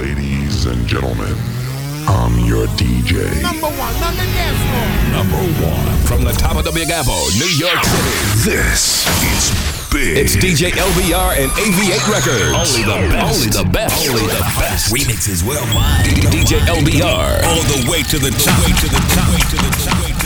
Ladies and gentlemen, I'm your DJ. Number one on the dance floor. Number one from the top of the Big Apple, New York City. This is big. It's DJ LBR and AV8 Records. Only the best. Only the best. Only the best. Remixes worldwide. DJ LBR. All the way to the top. Way to the top. Way to the top.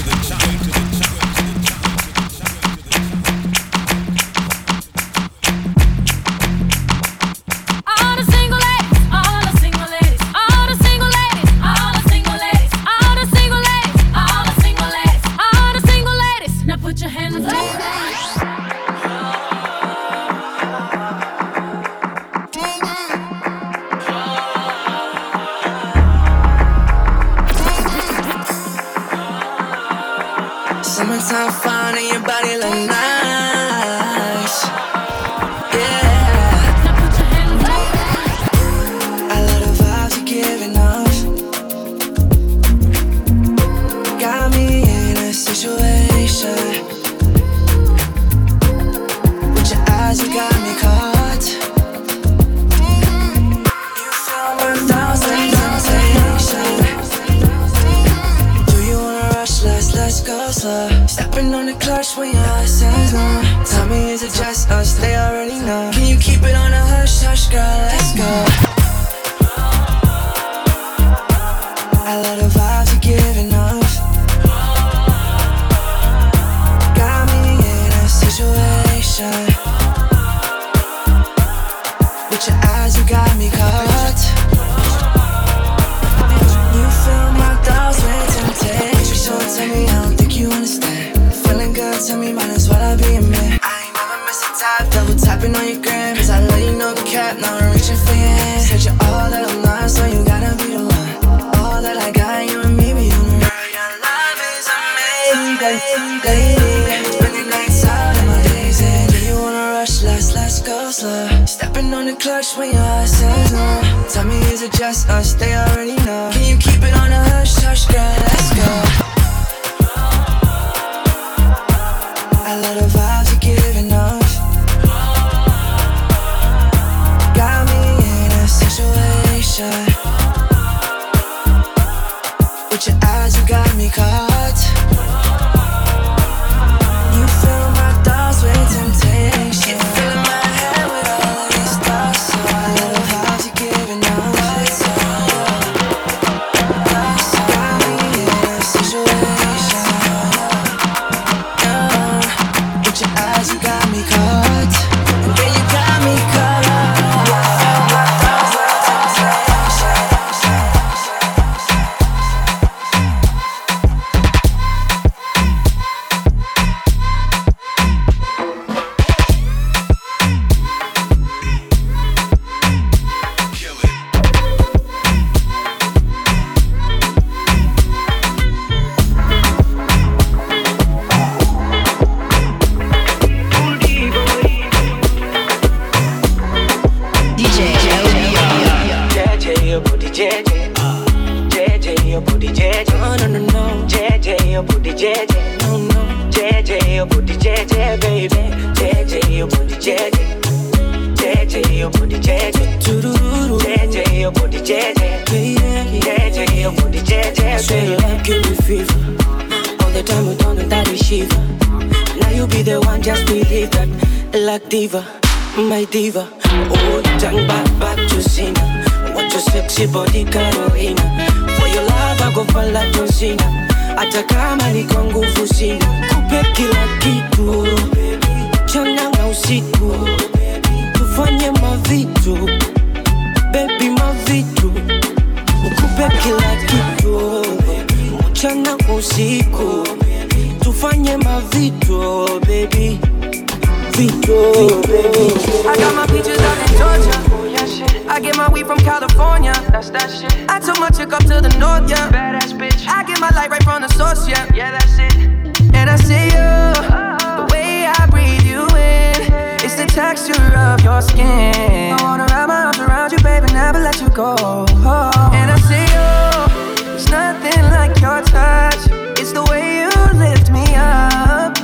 When your eyes says no. Tell me is it just us? They already know. You got me caught. Time we that is shiver. Now you be the one, just believe that. Like diva, my diva. Oh, turn back, back to Cena. What your sexy body, Carolina. For your love, I go for la John Hata kama niko kupe kila kitu mchana na usiku, tufanye mavitu baby, mavitu kupe kila kitu mchana kwa usiku tufanye mavitu baby vitu baby I got my peaches out in Georgia. I get my weed from California. That's that shit. I took my chick up to the north, yeah. Badass bitch. I get my light right from the source, yeah. Yeah, that's it. And I see you, the way I breathe you in. It's the texture of your skin. I wanna wrap my arms around you, baby, never let you go. Oh. And I see you, it's nothing like your touch. It's the way you lift me up.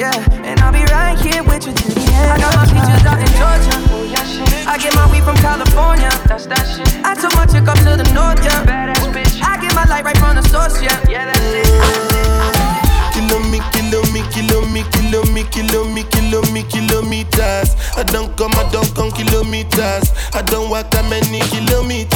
Yeah, and I'll be right here with you to the end. I got my features out in Georgia. Oh, yeah, shit. I get my weed from California. That's that shit. I took my chick up to the north, yeah. Badass bitch. I get my light right from the source, yeah. Yeah, that's it. Kilo me, kilo me, kilo kilometers. I don't come, I don't come kilometers. I don't walk that many kilometers.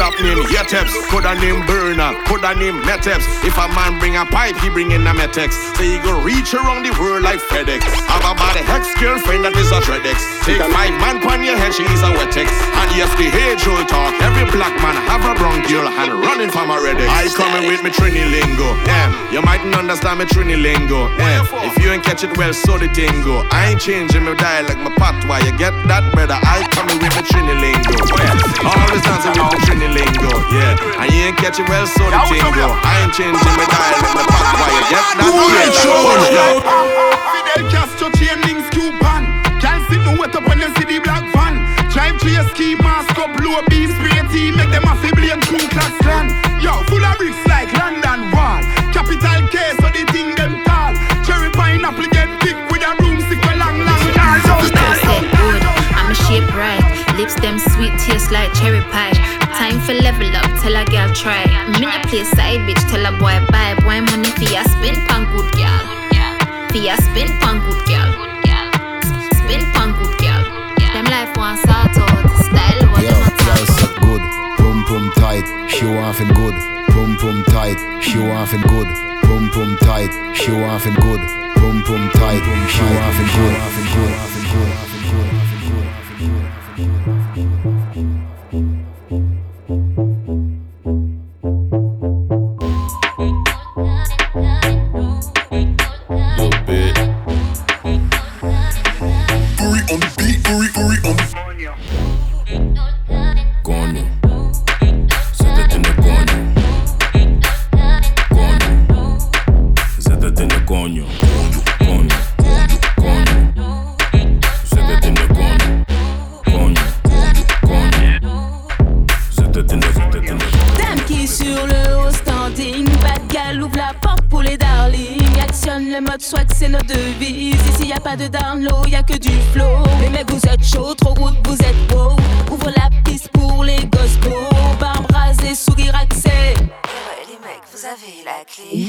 slap name Yeteps, could a name Burner, could a name Meteps. If a man bring a pipe, he bring in a Metex. So he go reach around the world like FedEx. Have a bad hex girlfriend that is a Tredex. Take five man pon your head, she is a Wetex. And yes, the age old talk. Every black man have a brown girl and running from a Redex. I coming with me Trini lingo. Yeah, you mightn't understand me Trini lingo. Yeah, if you ain't catch it well, so the tingo. I ain't changing my dialect, my patois. You get that, brother? I coming with me Trini lingo. Yeah, always dancing with the Trini lingo, yeah. I ain't catching well, so the thing go. I ain't changing my dial, make my back wire. Yes, that's Who ain't showing up? Fidel Castro chain links. Can't sit no wet up when you see the black van. Drive to your ski mask up, blow a beam, spray a team, tell a girl try. Me a play side bitch, tell a boy buy. Boy money for ya spin pan good girl. For ya spin pan good girl. Spin pan good girl. Them life want sort out. Style what Yo, them a talk good, pum pum tight, she waffin good, pum pum tight, she waffin good, pum pum tight, she waffin good, pum pum tight, she waffin good, Dame qui sur le haut standing. Bad gal ouvre la porte pour les darlings. Actionne le mode swag, c'est notre devise. Ici y a pas de down low, y a que du flow. Les mecs, vous êtes chaud, trop route, vous êtes beau. Ouvre la piste pour les gospels. Barbe rasée, sourire axé. les mecs, vous avez la clé.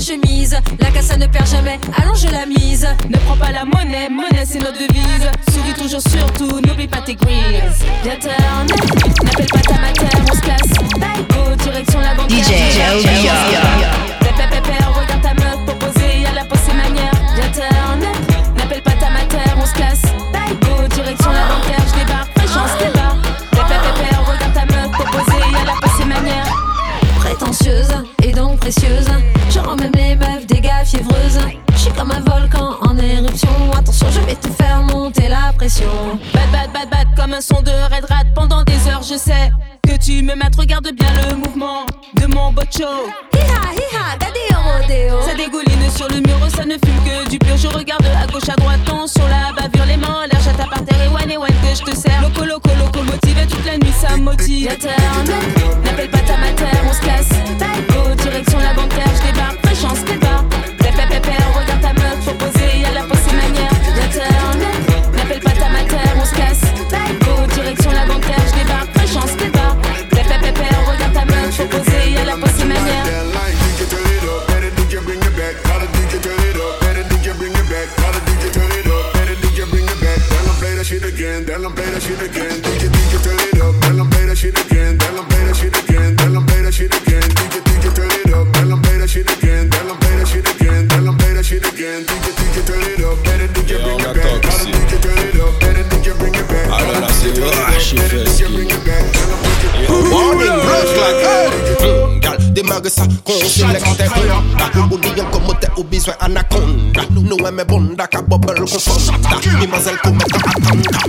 Chemise. La cassa ne perd jamais, allonge la mise. Ne prends pas la monnaie, monnaie c'est notre devise. Souris toujours surtout, n'oublie pas tes greens. Viens n'appelle pas ta mater, on se casse. Un son de Red Rat. Pendant des heures, je sais que tu me mates. Regarde bien le mouvement de mon bocho. Hi-ha, hi-ha, daddy rodeo. Ça dégouline sur le mur, ça ne fume que du pur. Je regarde à gauche, à droite, tension la bavure, les mains en l'air, par terre et one et one que je te sers. Loco, loco, locomotive, et toute la nuit ça motive. N'appelle pas ta mater, on se mage sa konsilekte honda Oligel komote ou bizwe anakonda Nou eme bonda ka bobel kon fonda Imazel komet ka atanda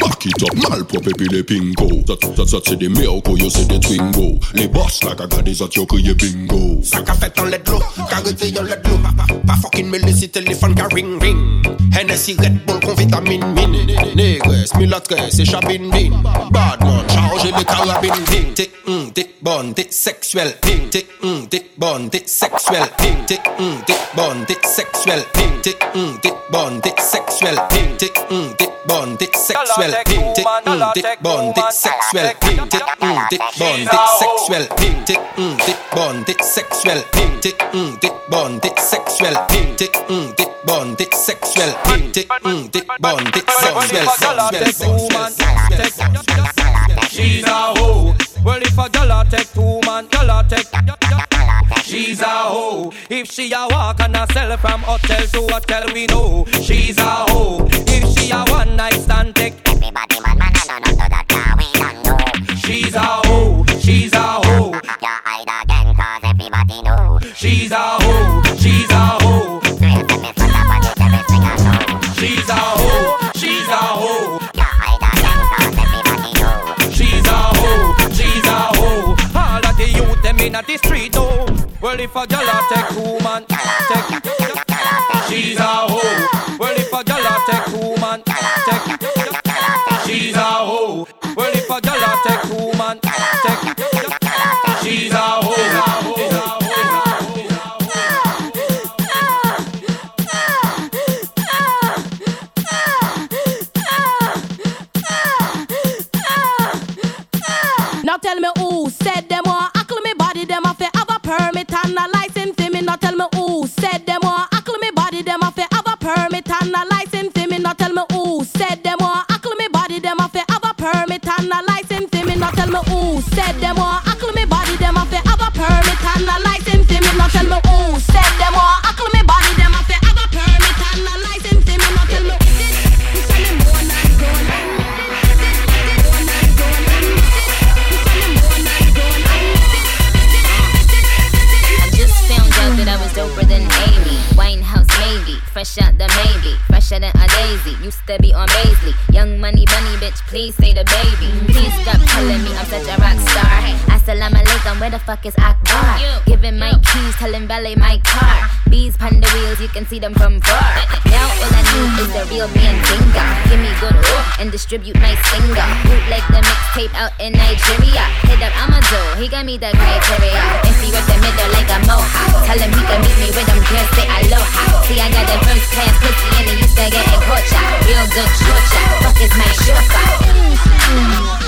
Back it up malpropre pi le pingo Zat oh, se de melko yo se de twingo. Le boss la ka gade zat yo kriye bingo. Sa ka fet an ledlo, ka rete yon ledlo Pa fokin me lesi telefon ka ring ring. Hennessy Red Bull kon vitamine min. Negres, milatres e chabin bin. Badman chargez les carabines ding T'es hum, t'es bonne, t'es sexuelle ding T'es hum, t'es bonne, t'es sexuelle ding T'es hum, t'es bonne, t'es sexuelle ding T'es hum, t'es bonne, t'es sexuelle ding T'es hum, t'es bonne, t'es sexuelle ding T'es hum, t'es bonne, t'es sexuelle ding T'es hum, t'es bonne, t'es sexuelle ding T'es hum, t'es bonne, t'es sexuelle ding T'es hum, t'es bonne, t'es sexuelle ding T'es hum, t'es bonne, t'es sexuelle ding T'es hum, t'es bonne, t'es sexuelle She's a hoe. Well, if a girl a take two man, girl a take. She's a hoe. If she a walk and a sell from hotel to hotel, we know she's a hoe. If she a one night stand take. Everybody man man no no no that car we don't know. She's a hoe. She's a hoe. You hide again 'cause everybody know. She's a hoe. She's a hoe. Them inna the street oh. Well if a gyal take two man, take. She's a distribute my singer. Bootleg the mixtape out in Nigeria. Hit up Amado, he got me the criteria. If he was in the middle like a mohawk, tell him he can meet me with them girls, say aloha. See, I got that first class pussy and it used to get in. Real good chocha. Fuck is my chauffeur.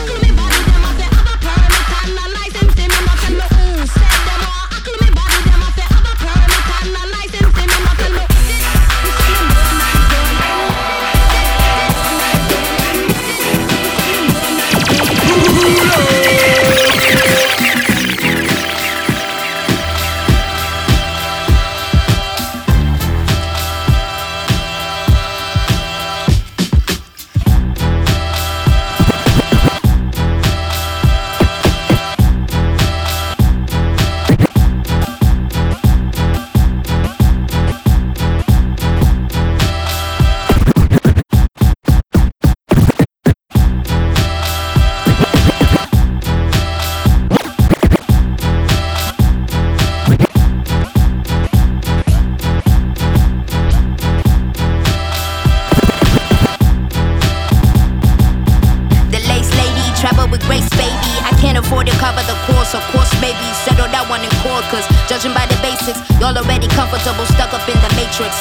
To cover the course, of course, maybe settle that one in court. Cause judging by the basics, y'all already comfortable, stuck up in the matrix.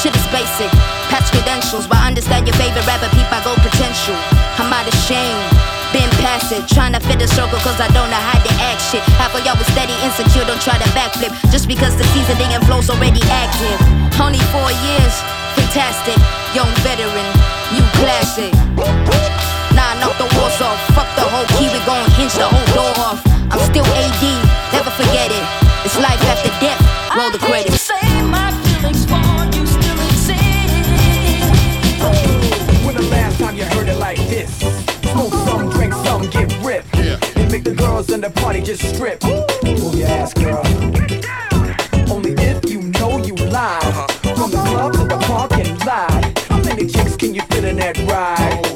Shit is basic, patch credentials, but understand your favorite rapper, peep, I go potential. I'm out of shame. Been past it, trying to fit the circle cause I don't know how to act shit. Half of y'all was steady, insecure, don't try to backflip. Just because the seasoning and flow's already active. Only four years, fantastic. Young veteran, new classic. Nah, knock the walls off. Fuck the whole key, we gon' hinge the whole door off. I'm still AD, never forget it. It's life after death, roll the credits. When the last time you heard it like this? Smoke some, drink some, get ripped. And make the girls in the party just strip. Move your ass, girl. Only if you know you live. Uh-huh. From the club to the parking lot. How many chicks can you fit in that ride?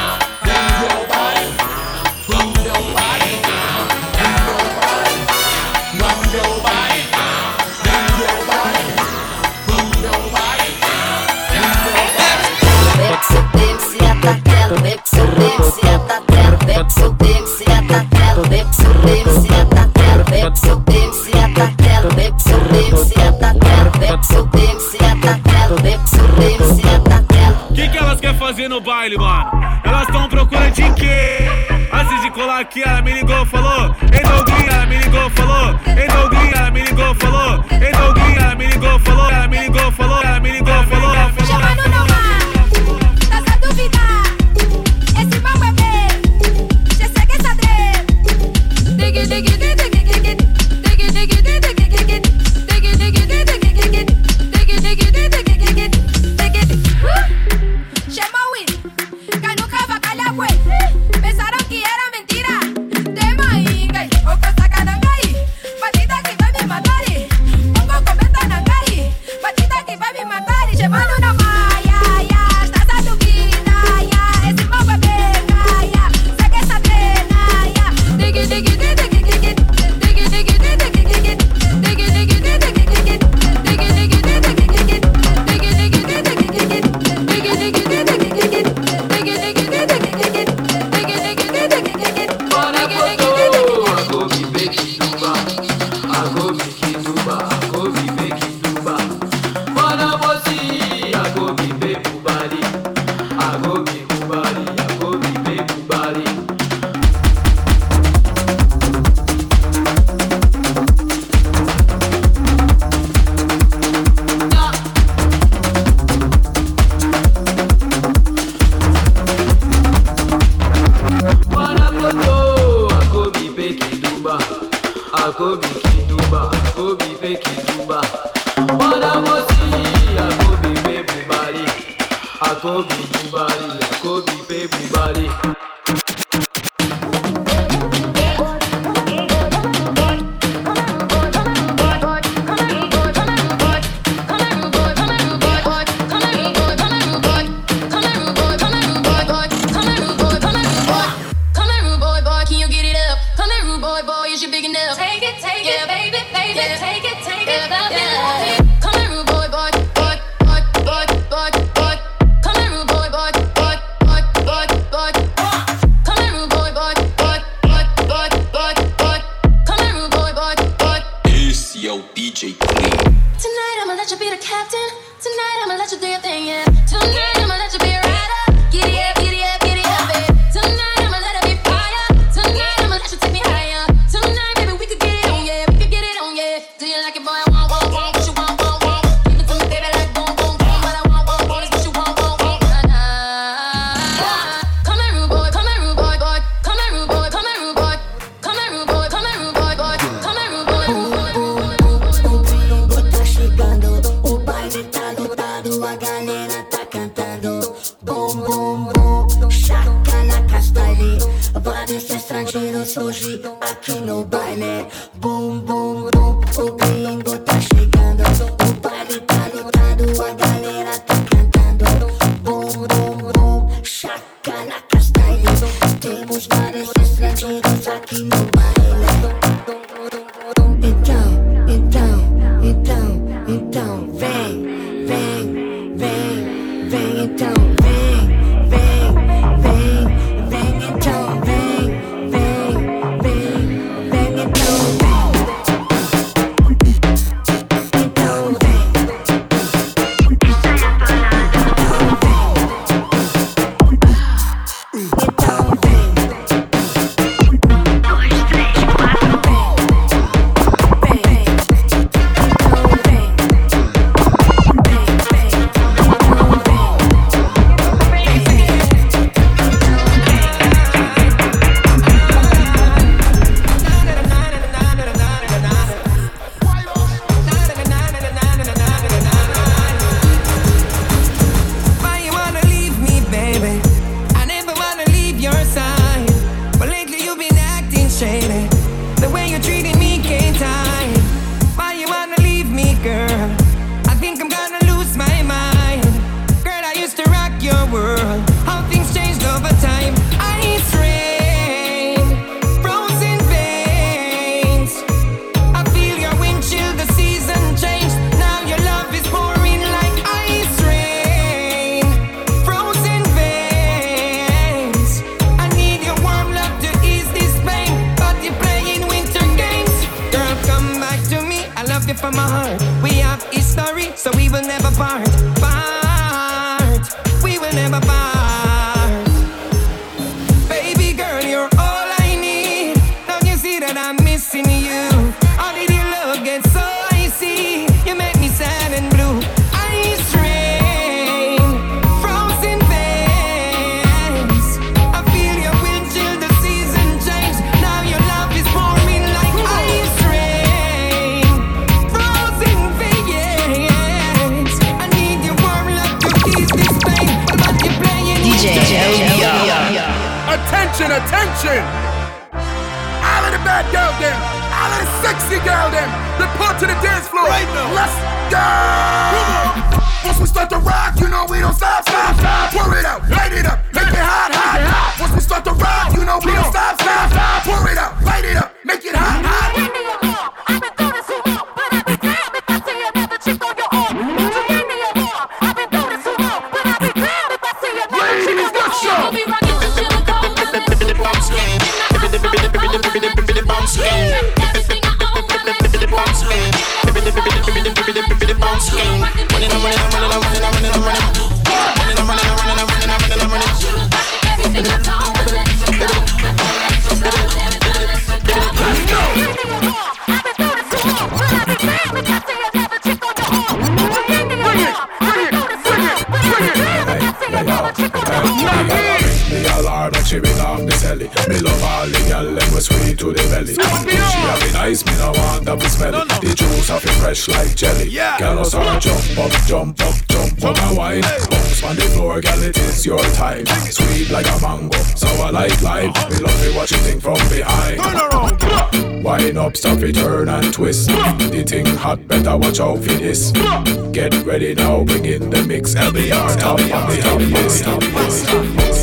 Que que elas querem fazer no baile, mano? Elas tão procura de quê? Antes de colar aqui, ela me ligou, falou, ei Douglinha, me ligou, falou, ei Douglinha, me ligou, falou. akobi kiduba akobi pe kiduba badamosi akobi pe bubari akobi bubari akobi pe bubari. Dance hoje aqui no. Bum, bum, bum, o gringo tá Attention, attention! All of the bad girl them, all of the sexy girl them, report to the dance floor. Right now. Let's go! Once we start to rock, you know we don't stop, stop, stop. Pour it out, light it up, make it hot, hot, hot. Once we start to rock, you know we don't stop, stop, stop. Pour it out, light it up, make it hot, hot. Me alarm and she ring off me celly. Me love all the gal them was sweet to the belly. She have it nice, me no want to be smelly. The juice have it fresh like jelly. Yeah. Gal us all jump up, jump up, jump up and wine. Bounce on the floor, gal it is your time. Sweet like a mango, sour like lime. Me love it watch you think from behind. Turn around. Wine up, stop it, turn and twist. The thing hot, better watch out for this. Get ready now, bring in the mix. LBR, top of the top list. Top list, top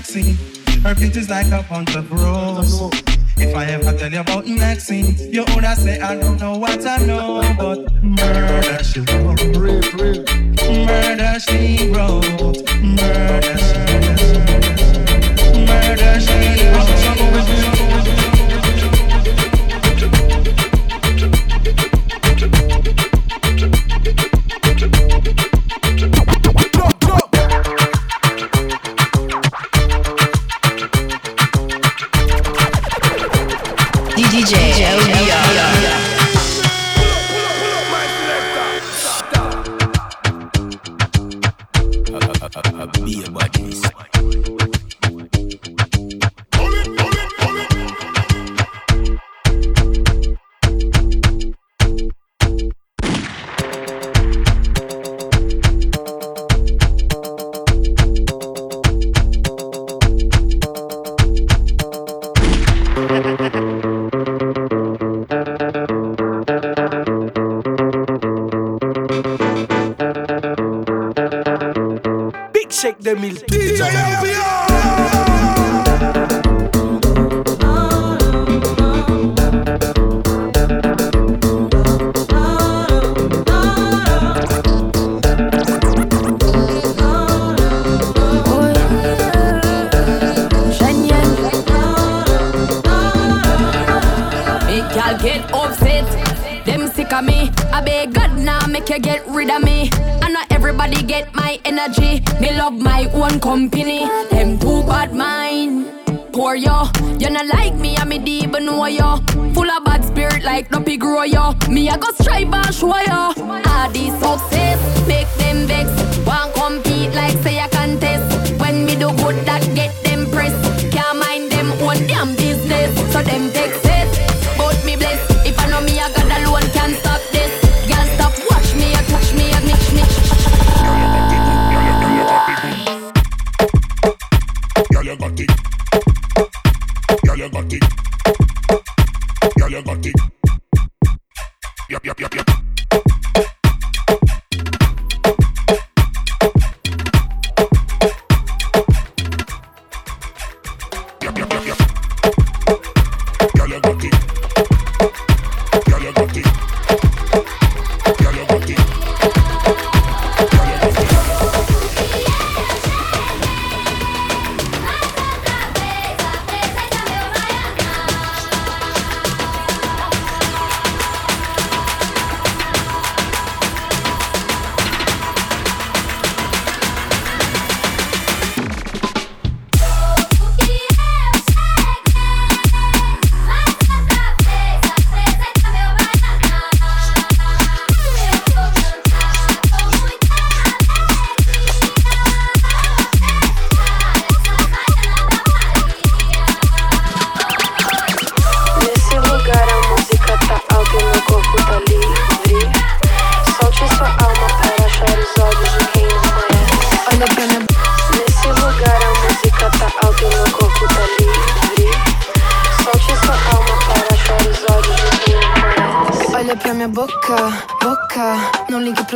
Maxine. Her beauty's like a bunch of rose. If I ever tell you about Maxine, you would say I don't know what I know, but murder she wrote. Murder she wrote. Murder she wrote. Murder she wrote.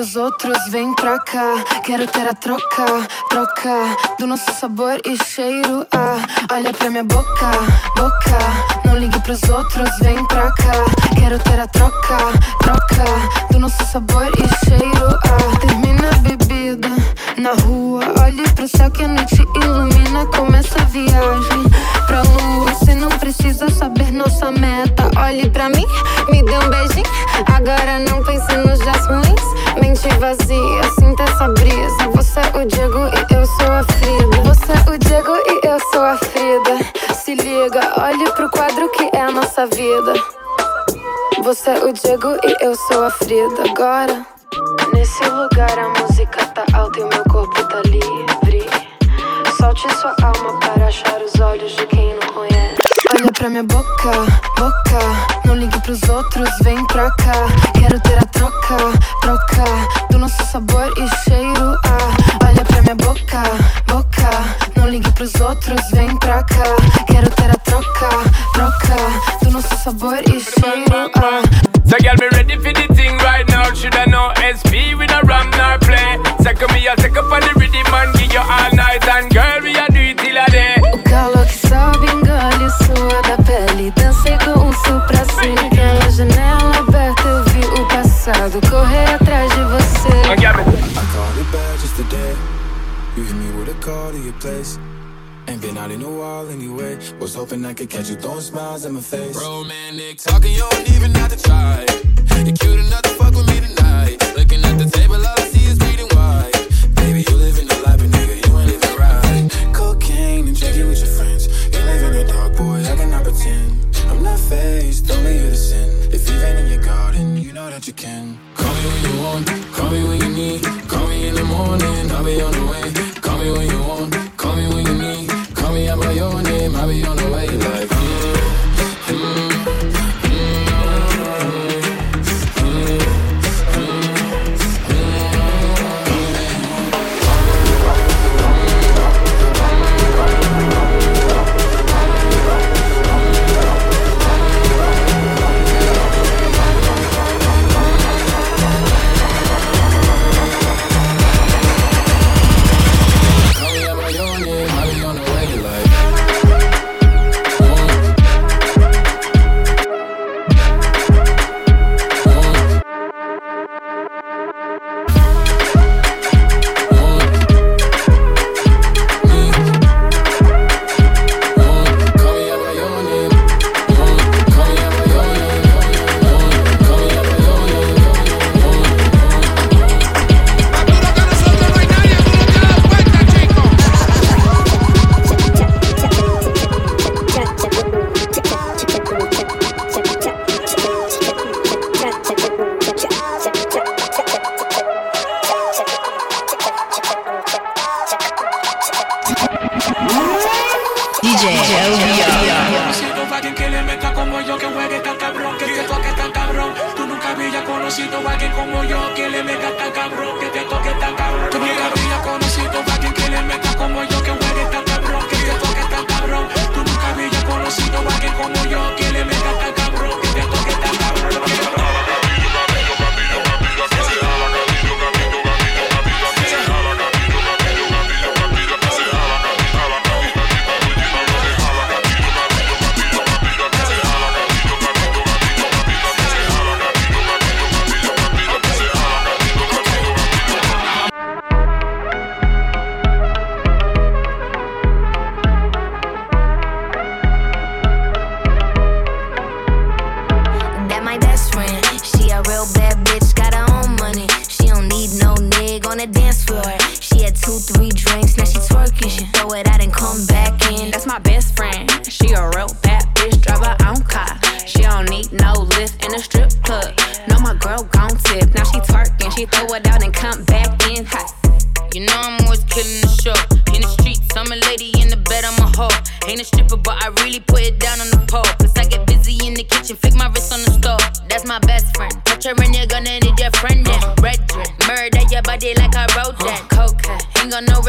os outros, vem pra cá. Quero ter a troca, troca do nosso sabor e cheiro. Ah, olha pra minha boca, boca. Não ligue pros outros, vem pra cá. Quero ter a troca, troca do nosso sabor e cheiro. Ah, termina a bebida. Na rua, olhe pro céu que a noite ilumina. Começa a viagem pra lua. Você não precisa saber nossa meta. Olhe pra mim, me dê um beijinho. Agora não pense nos jasmins. Mente vazia, sinta essa brisa. Você é o Diego e eu sou a Frida. Você é o Diego e eu sou a Frida. Se liga, olhe pro quadro que é a nossa vida. Você é o Diego e eu sou a Frida. Agora. Nesse lugar a música tá alta e o meu corpo tá livre. Solte sua alma para achar os olhos de quem não conhece. Olha pra minha boca, boca. Não ligue pros outros, vem pra cá. Quero ter a troca, troca. my face. Bro,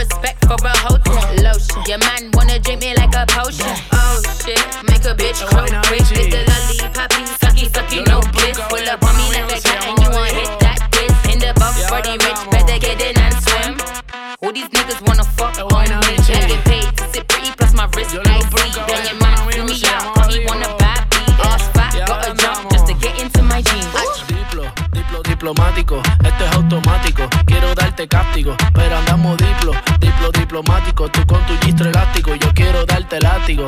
respect for a hotel. Lotion, your man wanna drink me like a potion. Oh shit, make a bitch croak quick. It's the lollipoppy, sucky, sucky, no bliss. Pull up on me like a cat and you want hit that kiss. In the box for the rich, better get in and swim. All these niggas wanna fuck on me. I get paid to sit pretty, plus my wrist icy. Diplomático, esto es automático. Quiero darte cáptico, pero andamos diplo, diplo, diplomático. Tú con tu gistro elástico, yo quiero darte látigo.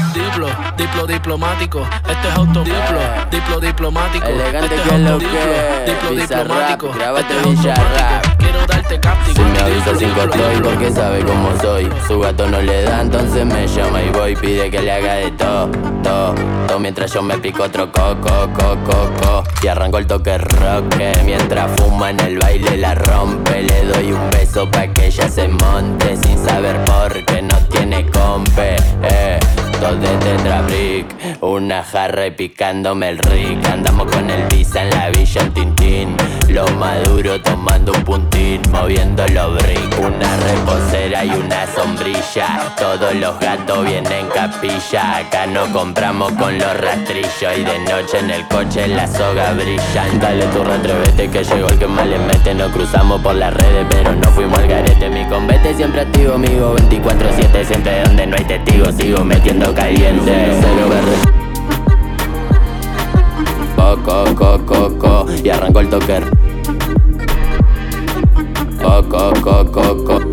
Diplo, diplo diplomático. Este es auto diplo, diplo diplomático. Elegante este que es lo auto que diplo, diplo Bizarrap, diplomático. grábate Este es Bizarrap. Quiero darte cáptico. Si me avisa sin estoy porque sabe cómo soy Su gato no le da, entonces me llama y voy Pide que le haga de todo, todo, todo Mientras yo me pico otro coco, coco, coco Y arranco el toque rock Mientras fuma en el baile la rompe Le doy un beso pa' que ella se monte Sin saber por qué no tiene compe eh. Dos de Tetra Brick, una jarra y picándome el rick. Andamos con el visa en la villa, el tintín. Lo maduro tomando un puntín, moviendo los brick. Una reposera y una sombrilla. Todos los gatos vienen capilla. Acá no compramos con los rastrillos. Y de noche en el coche la soga brillan Dale tu retrevete que llegó el que más le mete. Nos cruzamos por las redes pero no fuimos al garete. Mi combate siempre activo, amigo 24-7 Siempre donde no hay testigos. Sigo metiendo caliente Cero verde. Coco, coco, coco Y arrancó el toque Coco, coco, coco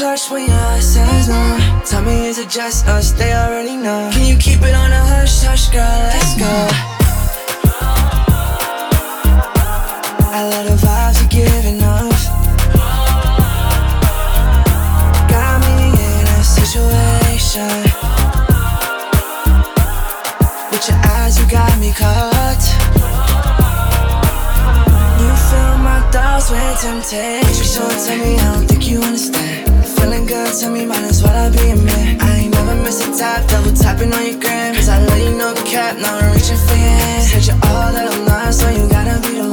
clutch when your heart says no. Tell me, is it just us? They already know. Can you keep it on a hush, hush, girl? Let's go. I love the vibes you're giving off. Got me in a situation. With your eyes, you got me caught. Thoughts with temptation. So tell me, I don't think you understand. Feeling good, tell me, might as well I be a man. I ain't never miss a tap, double tapping on your gram. Cause I let you know cap, now I'm reaching for your hand. Said you're all that I'm not, so you gotta be the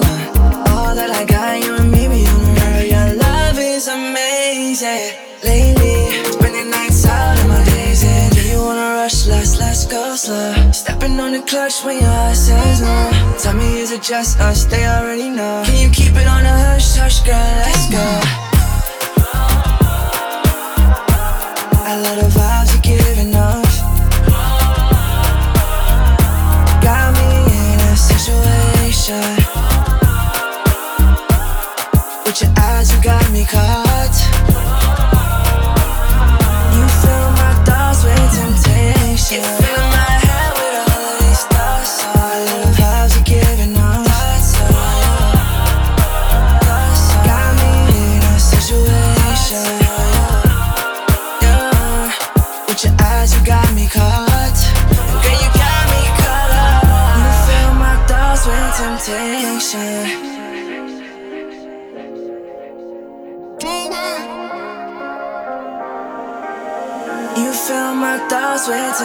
Slow. Stepping on the clutch when your heart says no. Tell me, is it just us? They already know. Can you keep it on a hush, hush, girl? Let's go. I love the vibes you're giving off. Got me in a situation. With your eyes, you got me caught.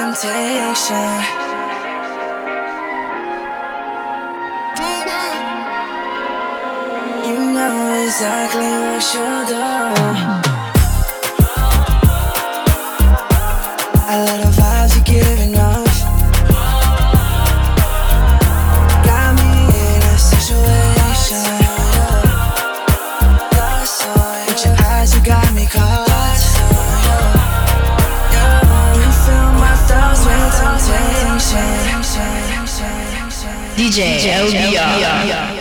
Temptation. You know exactly what you'll do. I love DJ LBR.